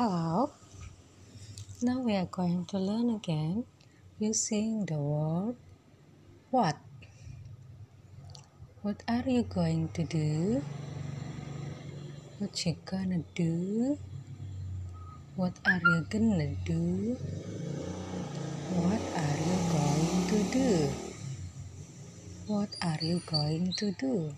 Hello. Now we are going to learn again using the word what. What are you going to do? What you gonna do? What are you gonna do? What are you going to do? What are you going to do?